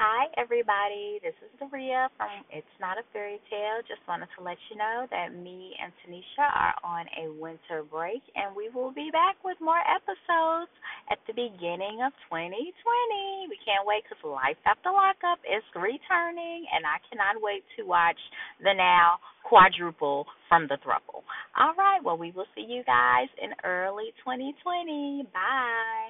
Hi, everybody. This is Daria from It's Not a Fairy Tale. Just wanted to let you know that me and Tanisha are on a winter break, and we will be back with more episodes at the beginning of 2020. We can't wait because Life After Lockup is returning, and I cannot wait to watch the now quadruple from the thruple. All right, well, we will see you guys in early 2020. Bye.